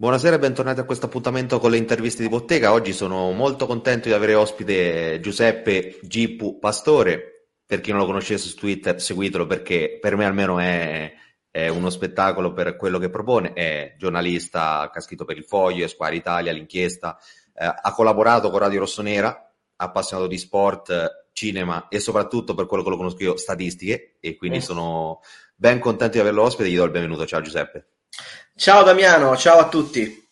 Buonasera e bentornati a questo appuntamento con le interviste di bottega. Oggi sono molto contento di avere ospite Giuseppe Gippu Pastore. Per chi non lo conoscesse su Twitter, seguitelo perché per me almeno è, è uno spettacolo per quello che propone. È giornalista che ha scritto per il Foglio, Esquire Italia, l'inchiesta. Eh, ha collaborato con Radio Rossonera, appassionato di sport, cinema e soprattutto per quello che lo conosco io, statistiche. E quindi eh. sono ben contento di averlo ospite. Gli do il benvenuto. Ciao Giuseppe. Ciao Damiano, ciao a tutti.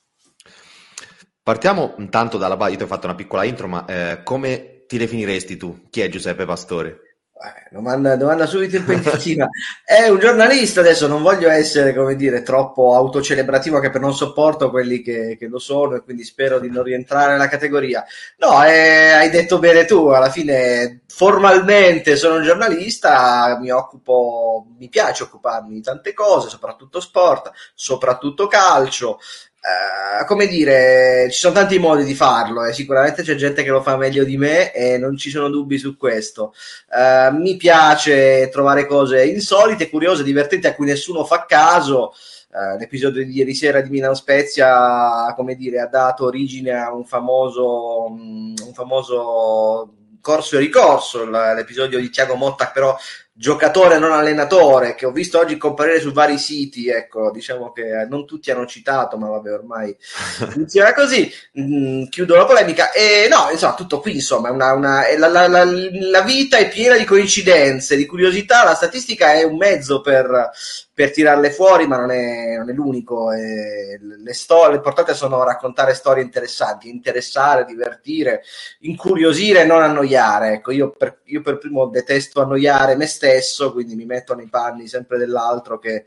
Partiamo intanto dalla base, io ti ho fatto una piccola intro, ma eh, come ti definiresti tu? Chi è Giuseppe Pastore? Eh, domanda, domanda subito impegnativa. è un giornalista adesso, non voglio essere, come dire, troppo autocelebrativo che per non sopporto quelli che, che, lo sono e quindi spero di non rientrare nella categoria. No, eh, hai detto bene tu, alla fine formalmente sono un giornalista, mi occupo, mi piace occuparmi di tante cose, soprattutto sport, soprattutto calcio, Uh, come dire, ci sono tanti modi di farlo e eh. sicuramente c'è gente che lo fa meglio di me e non ci sono dubbi su questo. Uh, mi piace trovare cose insolite, curiose, divertenti a cui nessuno fa caso. Uh, l'episodio di ieri sera di Milan Spezia, come dire, ha dato origine a un famoso, um, un famoso corso e ricorso. L'episodio di Tiago Motta, però, giocatore non allenatore che ho visto oggi comparire su vari siti, ecco, diciamo che non tutti hanno citato, ma vabbè, ormai funziona così. Mm, chiudo la polemica e no, insomma, tutto qui, insomma, una, una, la, la, la, la, vita è piena di coincidenze, di curiosità, la statistica è un mezzo per, per tirarle fuori, ma non è, non è l'unico. E le storie, l'importante sono raccontare storie interessanti, interessare, divertire, incuriosire e non annoiare. Ecco, io per, io per primo detesto annoiare me stesso, quindi mi metto nei panni sempre dell'altro che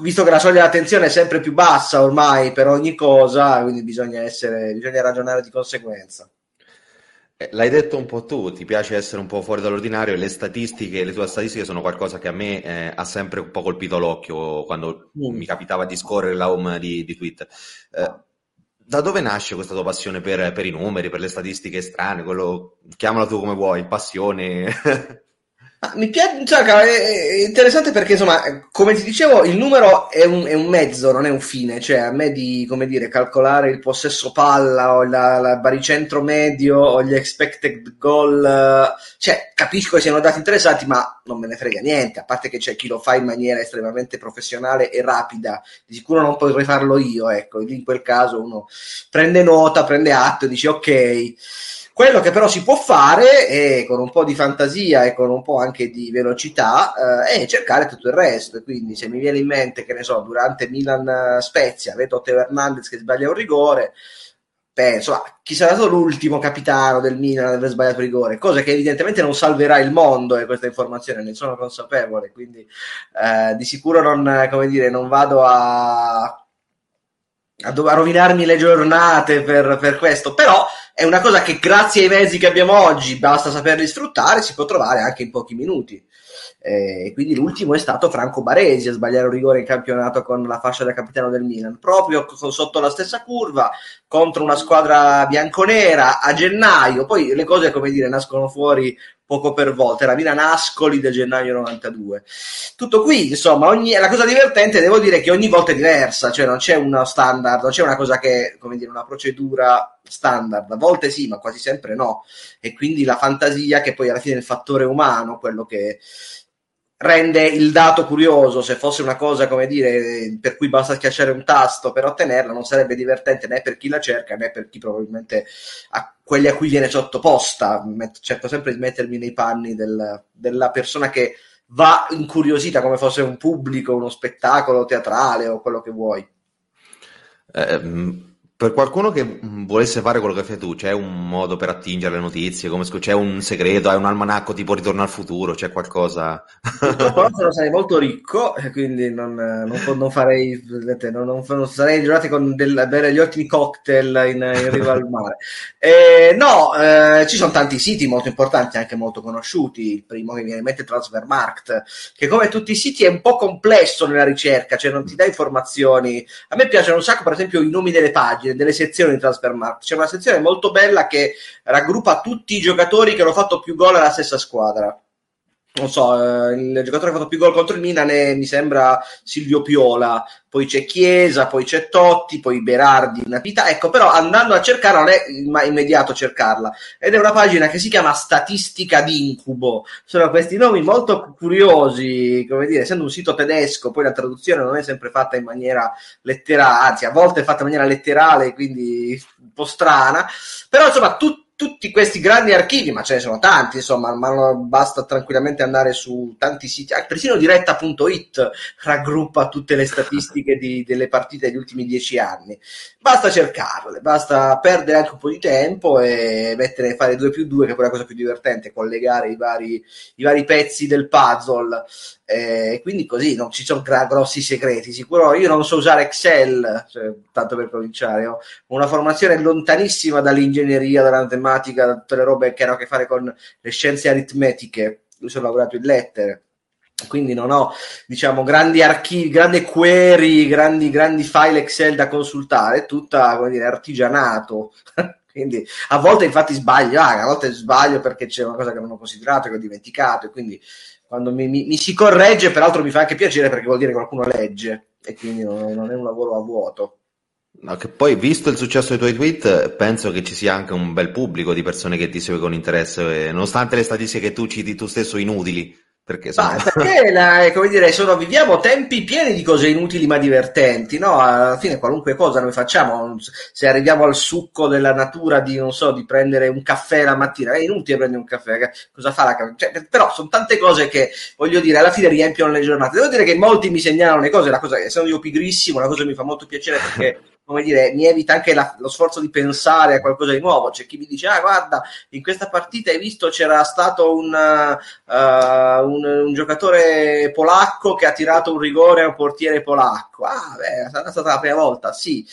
visto che la soglia d'attenzione è sempre più bassa ormai per ogni cosa, quindi bisogna essere, bisogna ragionare di conseguenza. Eh, l'hai detto un po' tu, ti piace essere un po' fuori dall'ordinario e le statistiche, le tue statistiche sono qualcosa che a me eh, ha sempre un po' colpito l'occhio quando mm. mi capitava di scorrere la home di, di Twitter. Eh, da dove nasce questa tua passione per, per, i numeri, per le statistiche strane, quello, chiamala tu come vuoi, passione? Mi piace, cioè, è interessante perché insomma, come ti dicevo, il numero è un, è un, mezzo, non è un fine. Cioè, a me di come dire, calcolare il possesso palla o la, la baricentro medio o gli expected goal, cioè, capisco che siano dati interessanti, ma non me ne frega niente. A parte che c'è chi lo fa in maniera estremamente professionale e rapida, di sicuro non potrei farlo io. Ecco, in quel caso uno prende nota, prende atto e dice ok quello che però si può fare è, con un po' di fantasia e con un po' anche di velocità eh, è cercare tutto il resto. quindi se mi viene in mente, che ne so, durante Milan Spezia vedo Teo Hernandez che sbaglia un rigore, penso, ah, chi sarà stato l'ultimo capitano del Milan ad aver sbagliato rigore, cosa che evidentemente non salverà il mondo e questa informazione ne sono consapevole, quindi eh, di sicuro non, come dire, non vado a a rovinarmi le giornate per, per, questo, però è una cosa che grazie ai mezzi che abbiamo oggi, basta saperli sfruttare, si può trovare anche in pochi minuti. Eh, quindi l'ultimo è stato Franco Baresi a sbagliare un rigore in campionato con la fascia da capitano del Milan, proprio sotto la stessa curva contro una squadra bianconera a gennaio. Poi le cose, come dire, nascono fuori poco per volta. Era Milan Ascoli del gennaio 92. Tutto qui, insomma, ogni, la cosa divertente, devo dire che ogni volta è diversa, cioè non c'è uno standard, non c'è una cosa che, come dire, una procedura standard. A volte sì, ma quasi sempre no. E quindi la fantasia, che poi alla fine è il fattore umano, quello che rende il dato curioso. Se fosse una cosa, come dire, per cui basta schiacciare un tasto per ottenerla, non sarebbe divertente né per chi la cerca né per chi probabilmente a quelli a cui viene sottoposta. Cerco sempre di mettermi nei panni del, della persona che va incuriosita come fosse un pubblico, uno spettacolo teatrale o quello che vuoi. Eh, per qualcuno che mm, volesse fare quello che fai tu, c'è un modo per attingere le notizie? Come, c'è un segreto? Hai un almanacco tipo Ritorno al futuro? C'è qualcosa? Purtroppo sarei molto ricco, quindi non, non, non farei, non, non, sarei giornate con del, bere gli ottimi cocktail in, in riva al mare. Eh, no, eh, ci sono tanti siti molto importanti, anche molto conosciuti. Il primo che viene in mente è Transfermarkt, che come tutti i siti è un po' complesso nella ricerca, cioè non ti dà informazioni. A me piacciono un sacco, per esempio, i nomi delle pagine delle sezioni di Transfermarkt. C'è una sezione molto bella che raggruppa tutti i giocatori che hanno fatto più gol alla stessa squadra. Non so, eh, il giocatore che ha fatto più gol contro il Milan è, mi sembra Silvio Piola, poi c'è Chiesa, poi c'è Totti, poi Berardi, una vita. Ecco, però andando a cercarla non è immediato cercarla. Ed è una pagina che si chiama Statistica d'Incubo. Sono questi nomi molto curiosi, come dire, essendo un sito tedesco, poi la traduzione non è sempre fatta in maniera letterale, anzi a volte è fatta in maniera letterale, quindi un po' strana. Però insomma, tutti tutti questi grandi archivi, ma ce ne sono tanti, insomma, ma basta tranquillamente andare su tanti siti, ah, persino diretta.it raggruppa tutte le statistiche di, delle partite degli ultimi dieci anni. Basta cercarle, basta perdere anche un po' di tempo e mettere, fare 2 più 2, che poi è la cosa più divertente, collegare i vari, i vari pezzi del puzzle. Eh, quindi così non ci sono gra- grossi segreti. Sicuro io non so usare Excel, cioè, tanto per cominciare, ho una formazione lontanissima dall'ingegneria, dalla matematica, da tutte le robe che hanno a che fare con le scienze aritmetiche. Io sono lavorato in lettere quindi non ho diciamo grandi archivi, grandi query, grandi, grandi file Excel da consultare, è tutta come dire artigianato. quindi a volte infatti sbaglio, ah, a volte sbaglio perché c'è una cosa che non ho considerato, che ho dimenticato, e quindi quando mi, mi, mi, si corregge, peraltro mi fa anche piacere perché vuol dire che qualcuno legge e quindi non, non è un lavoro a vuoto. No, che poi, visto il successo dei tuoi tweet, penso che ci sia anche un bel pubblico di persone che ti segue con interesse, nonostante le statistiche che tu citi tu stesso inutili. Perché, sono... ma perché la, come dire, sono, viviamo tempi pieni di cose inutili ma divertenti, no? Alla fine qualunque cosa noi facciamo, se arriviamo al succo della natura di, non so, di prendere un caffè la mattina, è inutile prendere un caffè, cosa fa la cioè, Però sono tante cose che, voglio dire, alla fine riempiono le giornate. Devo dire che molti mi segnalano le cose, la cosa, essendo io pigrissimo, una cosa che mi fa molto piacere perché come dire, mi evita anche la, lo sforzo di pensare a qualcosa di nuovo. C'è chi mi dice, ah, guarda, in questa partita hai visto c'era stato un, uh, un, un giocatore polacco che ha tirato un rigore a un portiere polacco. Ah, beh, sarà stata la prima volta, sì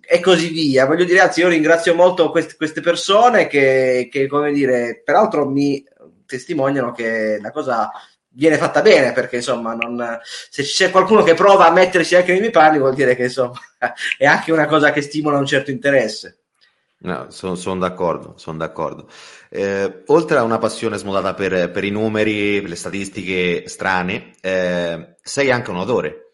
e così via. Voglio dire, anzi, io ringrazio molto queste, queste persone che, che, come dire, peraltro mi testimoniano che la cosa viene fatta bene perché insomma non, se c'è qualcuno che prova a mettersi anche nei miei panni vuol dire che insomma è anche una cosa che stimola un certo interesse. No, sono son d'accordo, son d'accordo. Eh, oltre a una passione smodata per, per, i numeri, per le statistiche strane eh, sei anche un autore.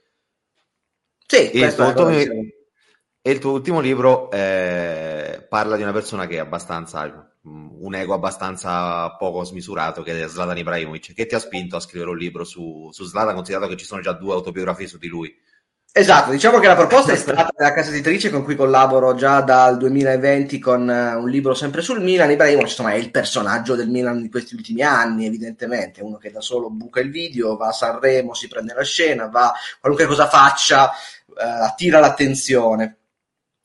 Sì, e il, tuo, ultimo, e il tuo ultimo libro eh, parla di una persona che è abbastanza un ego abbastanza poco smisurato che è Zlatan Ibrahimovic, che ti ha spinto a scrivere un libro su, su Zlatan, considerato che ci sono già due autobiografie su di lui. Esatto, diciamo che la proposta è stata della casa editrice con cui collaboro già dal 2020 con uh, un libro sempre sul Milan. Ibrahimovic insomma, è il personaggio del Milan di questi ultimi anni, evidentemente, uno che da solo buca il video, va a Sanremo, si prende la scena, va qualunque cosa faccia, uh, attira l'attenzione.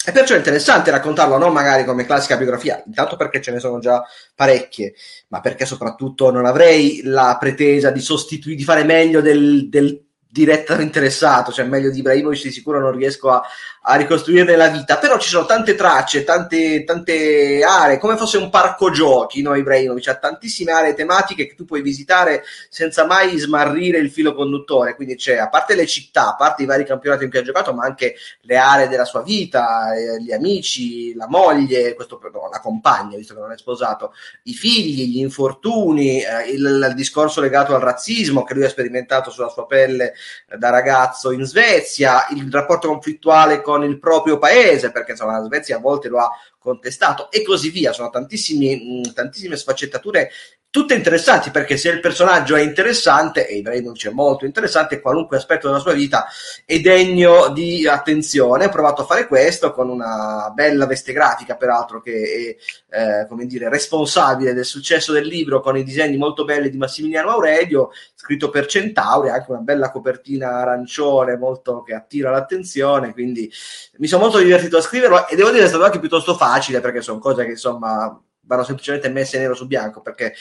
E perciò è interessante raccontarlo non magari come classica biografia, intanto perché ce ne sono già parecchie, ma perché soprattutto non avrei la pretesa di sostituire, di fare meglio del, del direttamente interessato, cioè meglio di Ibrahimovic di sicuro non riesco a, a ricostruirne la vita, però ci sono tante tracce, tante, tante aree, come fosse un parco giochi, no Ibrahimovic, ha tantissime aree tematiche che tu puoi visitare senza mai smarrire il filo conduttore, quindi c'è, a parte le città, a parte i vari campionati in cui ha giocato, ma anche le aree della sua vita, eh, gli amici, la moglie, questo, no, la compagna, visto che non è sposato, i figli, gli infortuni, eh, il, il, discorso legato al razzismo che lui ha sperimentato sulla sua pelle eh, da ragazzo in Svezia, il rapporto conflittuale con con il proprio paese, perché insomma la Svezia a volte lo ha contestato e così via. Sono tantissime sfaccettature tutte interessanti perché se il personaggio è interessante e Ibrahimovic è molto interessante qualunque aspetto della sua vita è degno di attenzione ho provato a fare questo con una bella veste grafica peraltro che è eh, come dire responsabile del successo del libro con i disegni molto belli di Massimiliano Aurelio scritto per Centauri anche una bella copertina arancione molto che attira l'attenzione quindi mi sono molto divertito a scriverlo e devo dire che è stato anche piuttosto facile perché sono cose che insomma vanno semplicemente messe nero su bianco perché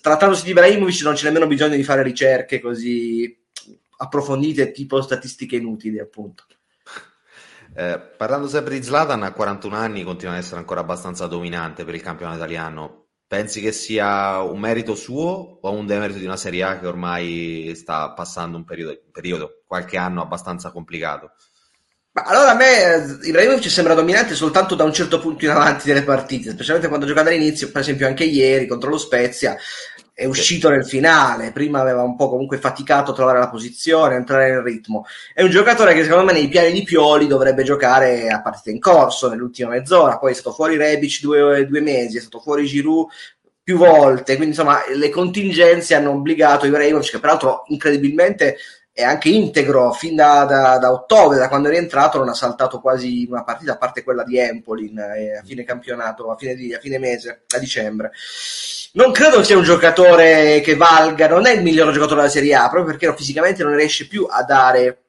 trattandosi di Ibrahimovic non c'è nemmeno bisogno di fare ricerche così approfondite tipo statistiche inutili appunto. Eh, parlando sempre di Zlatan a 41 anni continua ad essere ancora abbastanza dominante per il campionato italiano. Pensi che sia un merito suo o un demerito di una Serie A che ormai sta passando un periodo, periodo qualche anno abbastanza complicato ma allora a me Ibrahimovic sembra dominante soltanto da un certo punto in avanti delle partite, specialmente quando gioca dall'inizio, per esempio anche ieri contro lo Spezia. è uscito nel finale, prima aveva un po' comunque faticato a trovare la posizione, a entrare nel ritmo. È un giocatore che secondo me nei piani di Pioli dovrebbe giocare a partita in corso nell'ultima mezz'ora, poi è stato fuori Rebic due, due mesi, è stato fuori Giroud più volte, quindi insomma le contingenze hanno obbligato Ibrahimovic, che peraltro incredibilmente è anche integro fin da, da, da, ottobre, da quando è rientrato, non ha saltato quasi una partita, a parte quella di Empoli eh, a fine campionato, a fine, di, a fine mese, a dicembre. Non credo sia un giocatore che valga, non è il miglior giocatore della Serie A, proprio perché fisicamente non riesce più a dare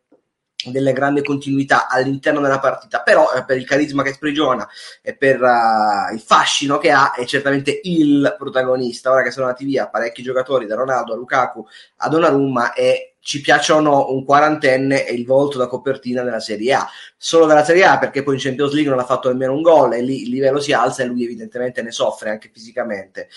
delle grandi continuità all'interno della partita, però eh, per il carisma che sprigiona e per uh, il fascino che ha è certamente il protagonista. Ora che sono andati via parecchi giocatori, da Ronaldo a Lukaku a Donnarumma e ci piacciono un quarantenne e il volto da copertina della Serie A. Solo della Serie A perché poi in Champions League non ha fatto nemmeno un gol e lì il livello si alza e lui evidentemente ne soffre anche fisicamente.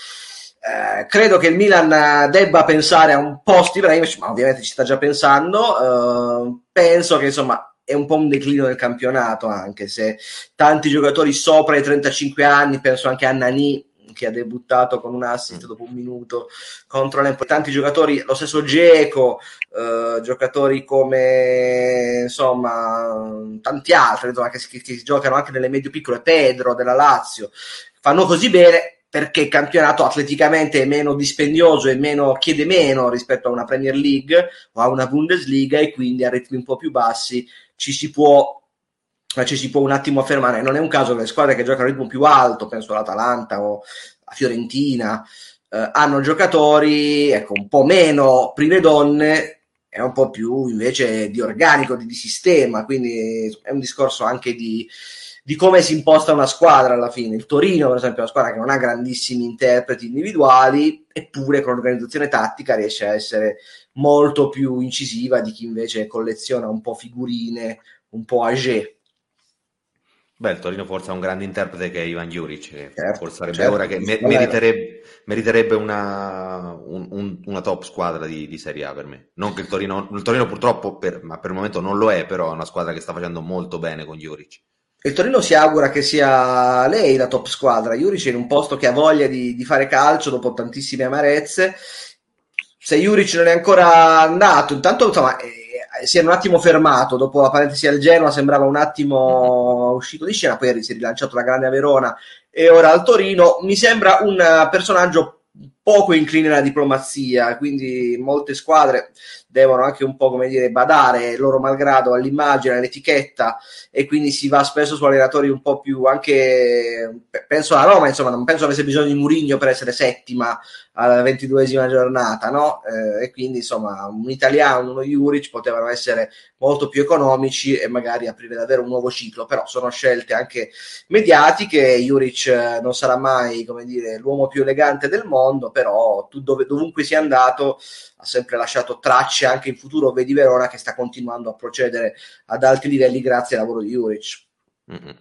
Eh, credo che il Milan debba pensare a un post Ibrahimovic, ma ovviamente ci sta già pensando. Eh, penso che insomma è un po' un declino del campionato, anche se tanti giocatori sopra i 35 anni, penso anche a Nani che ha debuttato con un assist dopo un minuto contro l'Empoli. Tanti giocatori, lo stesso Geco, eh, giocatori come insomma tanti altri insomma, che, che, che giocano anche nelle medio piccole, Pedro della Lazio, fanno così bene perché il campionato atleticamente è meno dispendioso e meno, chiede meno rispetto a una Premier League o a una Bundesliga e quindi a ritmi un po' più bassi ci si può ci si può un attimo affermare. Non è un caso che le squadre che giocano a ritmo più alto, penso all'Atalanta o a Fiorentina, eh, hanno giocatori ecco, un po' meno prime donne e un po' più invece di organico, di, di sistema. Quindi è un discorso anche di, di come si imposta una squadra alla fine. Il Torino, per esempio, è una squadra che non ha grandissimi interpreti individuali, eppure con l'organizzazione tattica riesce a essere molto più incisiva di chi invece colleziona un po' figurine, un po' age. Beh, il Torino forse ha un grande interprete che è Ivan Juric, che certo, forse sarebbe certo. ora che me- meriterebbe, meriterebbe una, un, un, una, top squadra di, di, Serie A per me. Non che il Torino, il Torino purtroppo, per, ma per il momento non lo è, però è una squadra che sta facendo molto bene con Juric. Il Torino si augura che sia lei la top squadra. Juric è in un posto che ha voglia di, di fare calcio dopo tantissime amarezze. Se Juric non è ancora andato, intanto insomma, eh, si è un attimo fermato dopo la parentesi al Genoa, sembrava un attimo uscito di scena, poi si è rilanciato la grande a Verona e ora al Torino. Mi sembra un personaggio poco incline alla diplomazia, quindi molte squadre devono anche un po' come dire badare loro malgrado all'immagine, all'etichetta e quindi si va spesso su allenatori un po' più anche penso a Roma, insomma, non penso avesse bisogno di Murigno per essere settima alla ventiduesima giornata, no? Eh, e quindi insomma un italiano, uno Juric potevano essere molto più economici e magari aprire davvero un nuovo ciclo, però sono scelte anche mediatiche, Juric eh, non sarà mai come dire l'uomo più elegante del mondo, però tu dove, dovunque sia andato ha sempre lasciato tracce anche in futuro, vedi Verona che sta continuando a procedere ad alti livelli grazie al lavoro di Juric. Mm-hmm.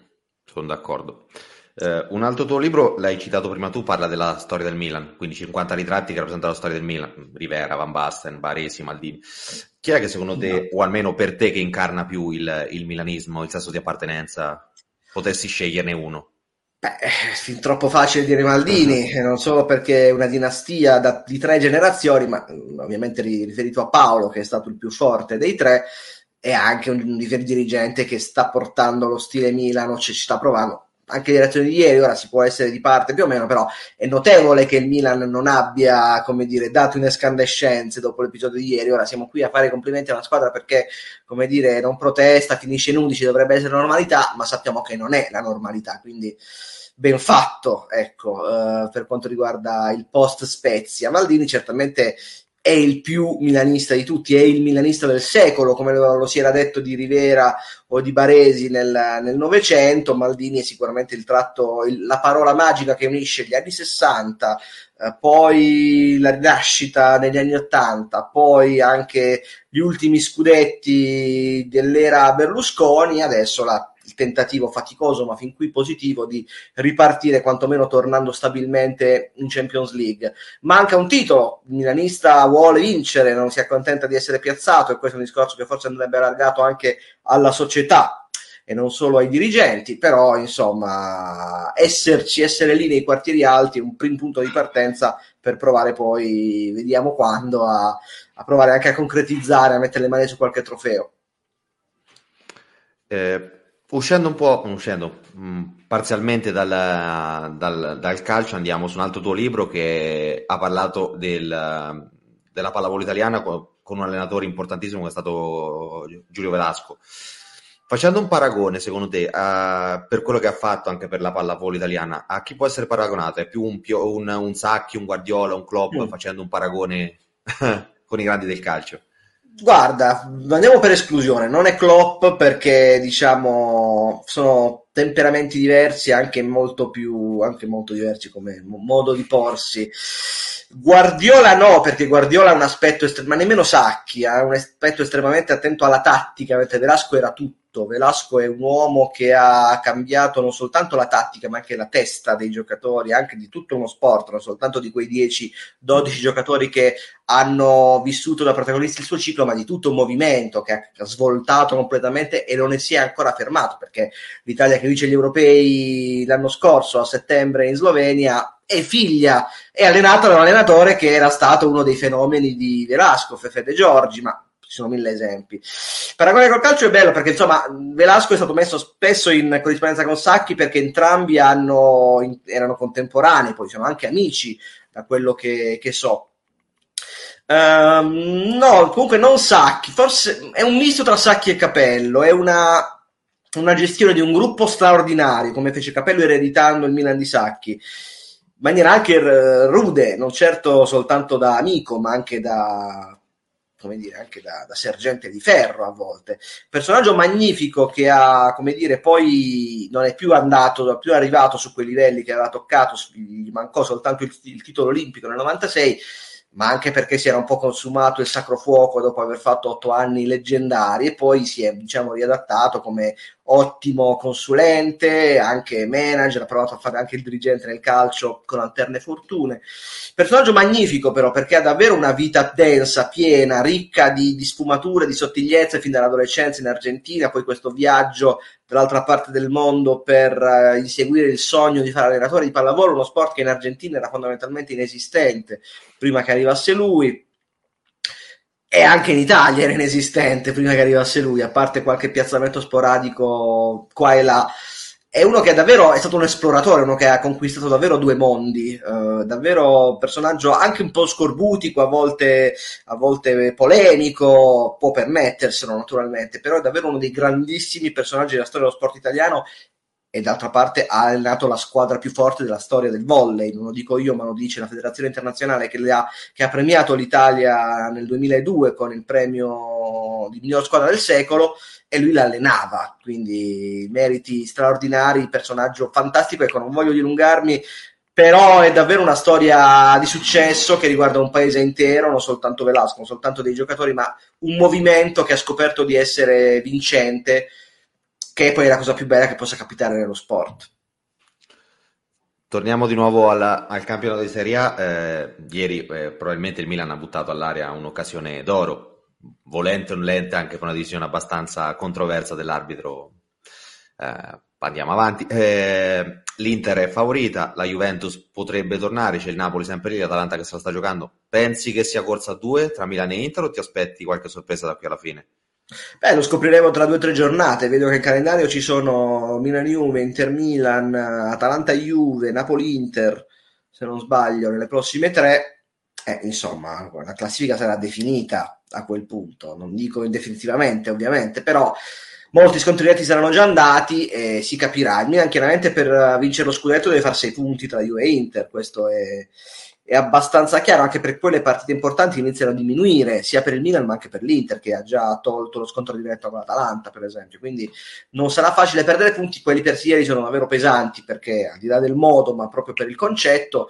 Sono d'accordo. Uh, un altro tuo libro, l'hai citato prima tu, parla della storia del Milan, quindi 50 ritratti che rappresentano la storia del Milan, Rivera, Van Basten, Baresi, Maldini. Chi è che secondo te, o almeno per te che incarna più il, il milanismo, il senso di appartenenza, potessi sceglierne uno? Beh, è fin troppo facile dire Maldini, uh-huh. non solo perché è una dinastia da, di tre generazioni, ma mm, ovviamente riferito a Paolo, che è stato il più forte dei tre, è anche un, un dirigente che sta portando lo stile Milano, ci sta provando anche le reazioni di ieri, ora si può essere di parte più o meno, però è notevole che il Milan non abbia, come dire, dato in escandescenze dopo l'episodio di ieri. Ora siamo qui a fare complimenti alla squadra perché, come dire, non protesta, finisce in 11, dovrebbe essere normalità, ma sappiamo che non è la normalità, quindi ben fatto, ecco, uh, per quanto riguarda il post Spezia. Maldini certamente è il più milanista di tutti, è il milanista del secolo, come lo, si era detto di Rivera o di Baresi nel Novecento. Maldini è sicuramente il tratto, il, la parola magica che unisce gli anni 60, eh, poi la rinascita negli anni 80, poi anche gli ultimi scudetti dell'era Berlusconi, adesso la tentativo faticoso ma fin qui positivo di ripartire quantomeno tornando stabilmente in Champions League. Manca un titolo, il milanista vuole vincere, non si accontenta di essere piazzato e questo è un discorso che forse andrebbe allargato anche alla società e non solo ai dirigenti, però insomma esserci, essere lì nei quartieri alti è un primo punto di partenza per provare poi, vediamo quando, a, a provare anche a concretizzare, a mettere le mani su qualche trofeo. Eh, uscendo un po', uscendo mh, mm, parzialmente dal, dal, dal, calcio, andiamo su un altro tuo libro che ha parlato del, della pallavolo italiana con, con un allenatore importantissimo che è stato Giulio Velasco. Facendo un paragone, secondo te, uh, per quello che ha fatto anche per la pallavolo italiana, a chi può essere paragonato? È più un, un, un Sacchi, un Guardiola, un Klopp, mm. facendo un paragone con i grandi del calcio? Guarda, andiamo per esclusione, non è Klopp perché diciamo sono temperamenti diversi, anche molto più anche molto diversi come modo di porsi. Guardiola no, perché Guardiola ha un aspetto estremamente, ma nemmeno Sacchi, ha un aspetto estremamente attento alla tattica, mentre Velasco era tutto tutto. Velasco è un uomo che ha cambiato non soltanto la tattica, ma anche la testa dei giocatori, anche di tutto uno sport, non soltanto di quei 10-12 giocatori che hanno vissuto da protagonisti il suo ciclo, ma di tutto un movimento che ha svoltato completamente e non ne si è ancora fermato, perché l'Italia che vince gli europei l'anno scorso a settembre in Slovenia è figlia, è allenata da un allenatore che era stato uno dei fenomeni di Velasco, Fefe De Giorgi, ma ci sono mille esempi. Paragone col calcio è bello perché insomma Velasco è stato messo spesso in corrispondenza con Sacchi perché entrambi hanno, erano contemporanei, poi sono anche amici da quello che, che so. Um, no, comunque non Sacchi, forse è un misto tra Sacchi e Capello, è una, una gestione di un gruppo straordinario come fece Capello ereditando il Milan di Sacchi in maniera anche rude, non certo soltanto da amico, ma anche da come dire, anche da, da, sergente di ferro a volte. Personaggio magnifico che ha, come dire, poi non è più andato, non è più arrivato su quei livelli che aveva toccato, gli mancò soltanto il, il titolo olimpico nel 96 ma anche perché si era un po' consumato il sacro fuoco dopo aver fatto otto anni leggendari e poi si è diciamo riadattato come ottimo consulente, anche manager, ha provato a fare anche il dirigente nel calcio con alterne fortune. Personaggio magnifico però perché ha davvero una vita densa, piena, ricca di, di sfumature, di sottigliezze fin dall'adolescenza in Argentina, poi questo viaggio dall'altra parte del mondo per uh, inseguire il sogno di fare allenatore di pallavolo, uno sport che in Argentina era fondamentalmente inesistente prima che arrivasse lui e anche in Italia era inesistente prima che arrivasse lui, a parte qualche piazzamento sporadico qua e là. È uno che è davvero è stato un esploratore, uno che ha conquistato davvero due mondi, eh, davvero personaggio anche un po' scorbutico, a volte, a volte polemico, può permetterselo naturalmente, però è davvero uno dei grandissimi personaggi della storia dello sport italiano e d'altra parte ha allenato la squadra più forte della storia del volley, non lo dico io ma lo dice la federazione internazionale che, ha, che ha premiato l'Italia nel 2002 con il premio di miglior squadra del secolo e lui l'allenava, quindi meriti straordinari, personaggio fantastico, ecco non voglio dilungarmi però è davvero una storia di successo che riguarda un paese intero, non soltanto Velasco, non soltanto dei giocatori, ma un movimento che ha scoperto di essere vincente che è poi la cosa più bella che possa capitare nello sport. Torniamo di nuovo alla, al campionato di Serie A. Eh, ieri eh, probabilmente il Milan ha buttato all'aria un'occasione d'oro, volente o nolente, anche con una decisione abbastanza controversa dell'arbitro. Eh, andiamo avanti. Eh, L'Inter è favorita, la Juventus potrebbe tornare, c'è il Napoli sempre lì, l'Atalanta che se la sta giocando. Pensi che sia corsa a due tra Milan e Inter o ti aspetti qualche sorpresa da qui alla fine? Beh, lo scopriremo tra due o tre giornate. Vedo che in calendario ci sono Milan-Juve, Inter-Milan, Atalanta-Juve, Napoli-Inter, se non sbaglio, nelle prossime tre. Eh, insomma, la classifica sarà definita a quel punto. Non dico definitivamente, ovviamente, però molti scontri diretti saranno già andati e si capirà. Il Milan chiaramente per vincere lo scudetto deve fare sei punti tra Juve e Inter, questo è è abbastanza chiaro, anche perché poi le partite importanti iniziano a diminuire, sia per il Milan ma anche per l'Inter, che ha già tolto lo scontro diretto con l'Atalanta, per esempio. Quindi non sarà facile perdere punti, quelli per ieri sono davvero pesanti, perché al di là del modo, ma proprio per il concetto,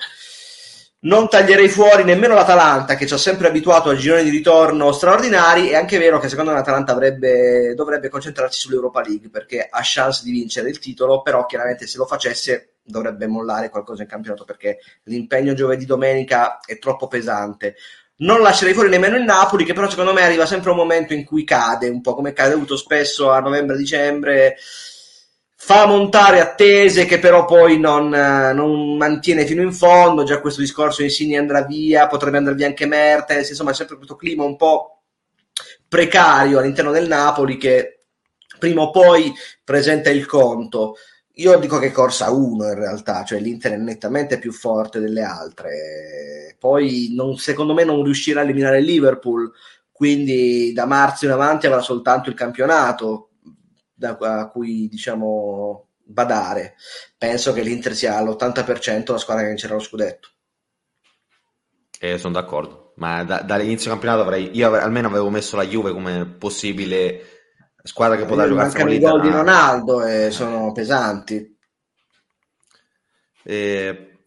non taglierei fuori nemmeno l'Atalanta, che ci ha sempre abituato a gironi di ritorno straordinari. È anche vero che secondo me l'Atalanta avrebbe, dovrebbe concentrarsi sull'Europa League perché ha chance di vincere il titolo, però chiaramente se lo facesse dovrebbe mollare qualcosa in campionato perché l'impegno giovedì-domenica è troppo pesante. Non lascerei fuori nemmeno il Napoli, che però secondo me arriva sempre un momento in cui cade, un po' come è caduto spesso a novembre-dicembre fa montare attese che però poi non, non, mantiene fino in fondo, già questo discorso Insigne andrà via, potrebbe andare via anche Mertens, insomma c'è sempre questo clima un po' precario all'interno del Napoli che prima o poi presenta il conto. Io dico che corsa 1 in realtà, cioè l'Inter è nettamente più forte delle altre. Poi non, secondo me non riuscirà a eliminare il Liverpool, quindi da marzo in avanti avrà soltanto il campionato da, a cui diciamo badare. Penso che l'Inter sia all'80% la squadra che vincerà lo scudetto. Eh, sono d'accordo, ma da, dall'inizio campionato avrei, io almeno avevo messo la Juve come possibile squadra che potrà giocare con l'Inter. i gol di Ronaldo e sono pesanti. Eh,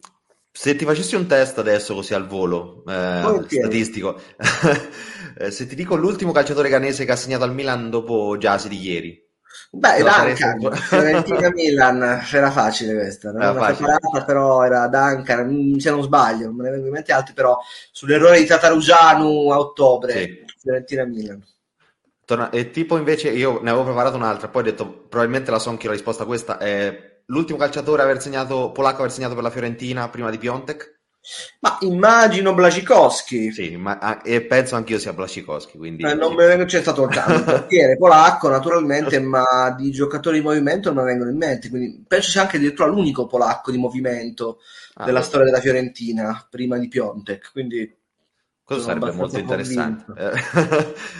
se ti facessi un test adesso così al volo, eh, statistico, eh, se ti dico l'ultimo calciatore canese che ha segnato al Milan dopo Giasi di ieri. Beh, Duncan, Fiorentina-Milan, era facile questa, non era preparata, però era Duncan, se non sbaglio, non me ne vengono in mente altri, però sull'errore di Tatarusanu a ottobre, sì. Fiorentina-Milan. E tipo invece io ne avevo preparato un'altra, poi ho detto probabilmente la so anche la risposta a questa. È l'ultimo calciatore aver segnato, polacco aver segnato per la Fiorentina prima di Piontek? Ma immagino Blacikowski. Sì, ma, e penso anch'io sia Blacikowski. Quindi, eh, non sì. c'è stato il portiere polacco, naturalmente, ma di giocatori di movimento non mi vengono in mente. Quindi penso sia anche addirittura l'unico polacco di movimento ah, della beh. storia della Fiorentina prima di Piontek. Quindi questo sarebbe molto interessante.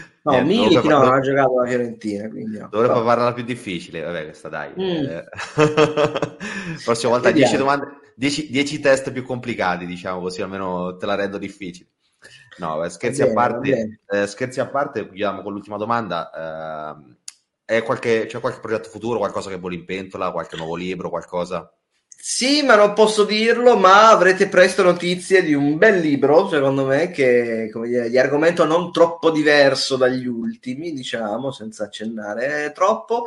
No, Niente, Milik no, non ha giocato la Fiorentina. Quindi no. Dovrebbe farla più difficile, vabbè, questa dai. Mm. Eh. Prossima volta 10 domande, 10 test più complicati, diciamo così, almeno te la rendo difficile. No, scherzi, bene, a parte, eh, scherzi a parte, chiudiamo con l'ultima domanda. Eh, qualche, c'è qualche progetto futuro, qualcosa che vuole in pentola, qualche nuovo libro, qualcosa? Sì, ma non posso dirlo, ma avrete presto notizie di un bel libro, secondo me, che come dire, di argomento non troppo diverso dagli ultimi, diciamo, senza accennare troppo,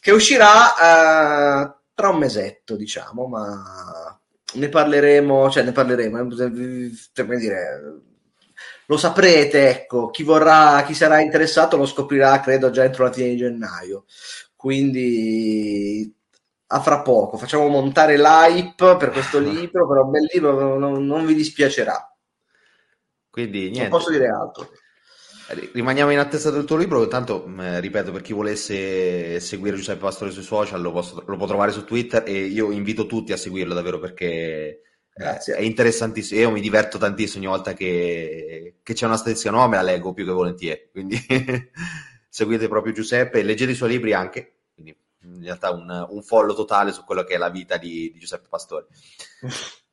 che uscirà uh, tra un mesetto, diciamo, ma ne parleremo, cioè ne parleremo, eh, cioè, come dire, lo saprete, ecco, chi vorrà, chi sarà interessato lo scoprirà, credo, già entro la fine di gennaio. Quindi a fra poco. Facciamo montare l'hype per questo libro, però un bel libro non, non vi dispiacerà. Quindi niente. Non posso dire altro. Rimaniamo in attesa del tuo libro, tanto eh, ripeto per chi volesse seguire Giuseppe Pastore sui social lo, posso, lo, può trovare su Twitter e io invito tutti a seguirlo davvero perché Grazie. è interessantissimo, io mi diverto tantissimo ogni volta che, che c'è una statistica nuova me la leggo più che volentieri, quindi seguite proprio Giuseppe e leggete i suoi libri anche, quindi in realtà un, un follow totale su quello che è la vita di, di Giuseppe Pastore.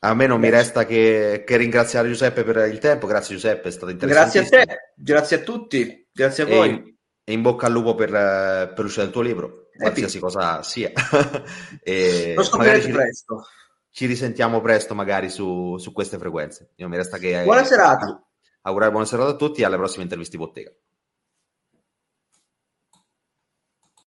A me non mi resta che, che, ringraziare Giuseppe per il tempo. Grazie Giuseppe, è stato interessante. Grazie a te, grazie a tutti, grazie a voi. E, e in bocca al lupo per, per l'uscita del tuo libro, qualsiasi cosa sia. e Lo scoprirete presto. Ci risentiamo presto magari su, su queste frequenze. Io mi resta che... Buona serata. Augurare buona serata a tutti e alle prossime interviste in bottega.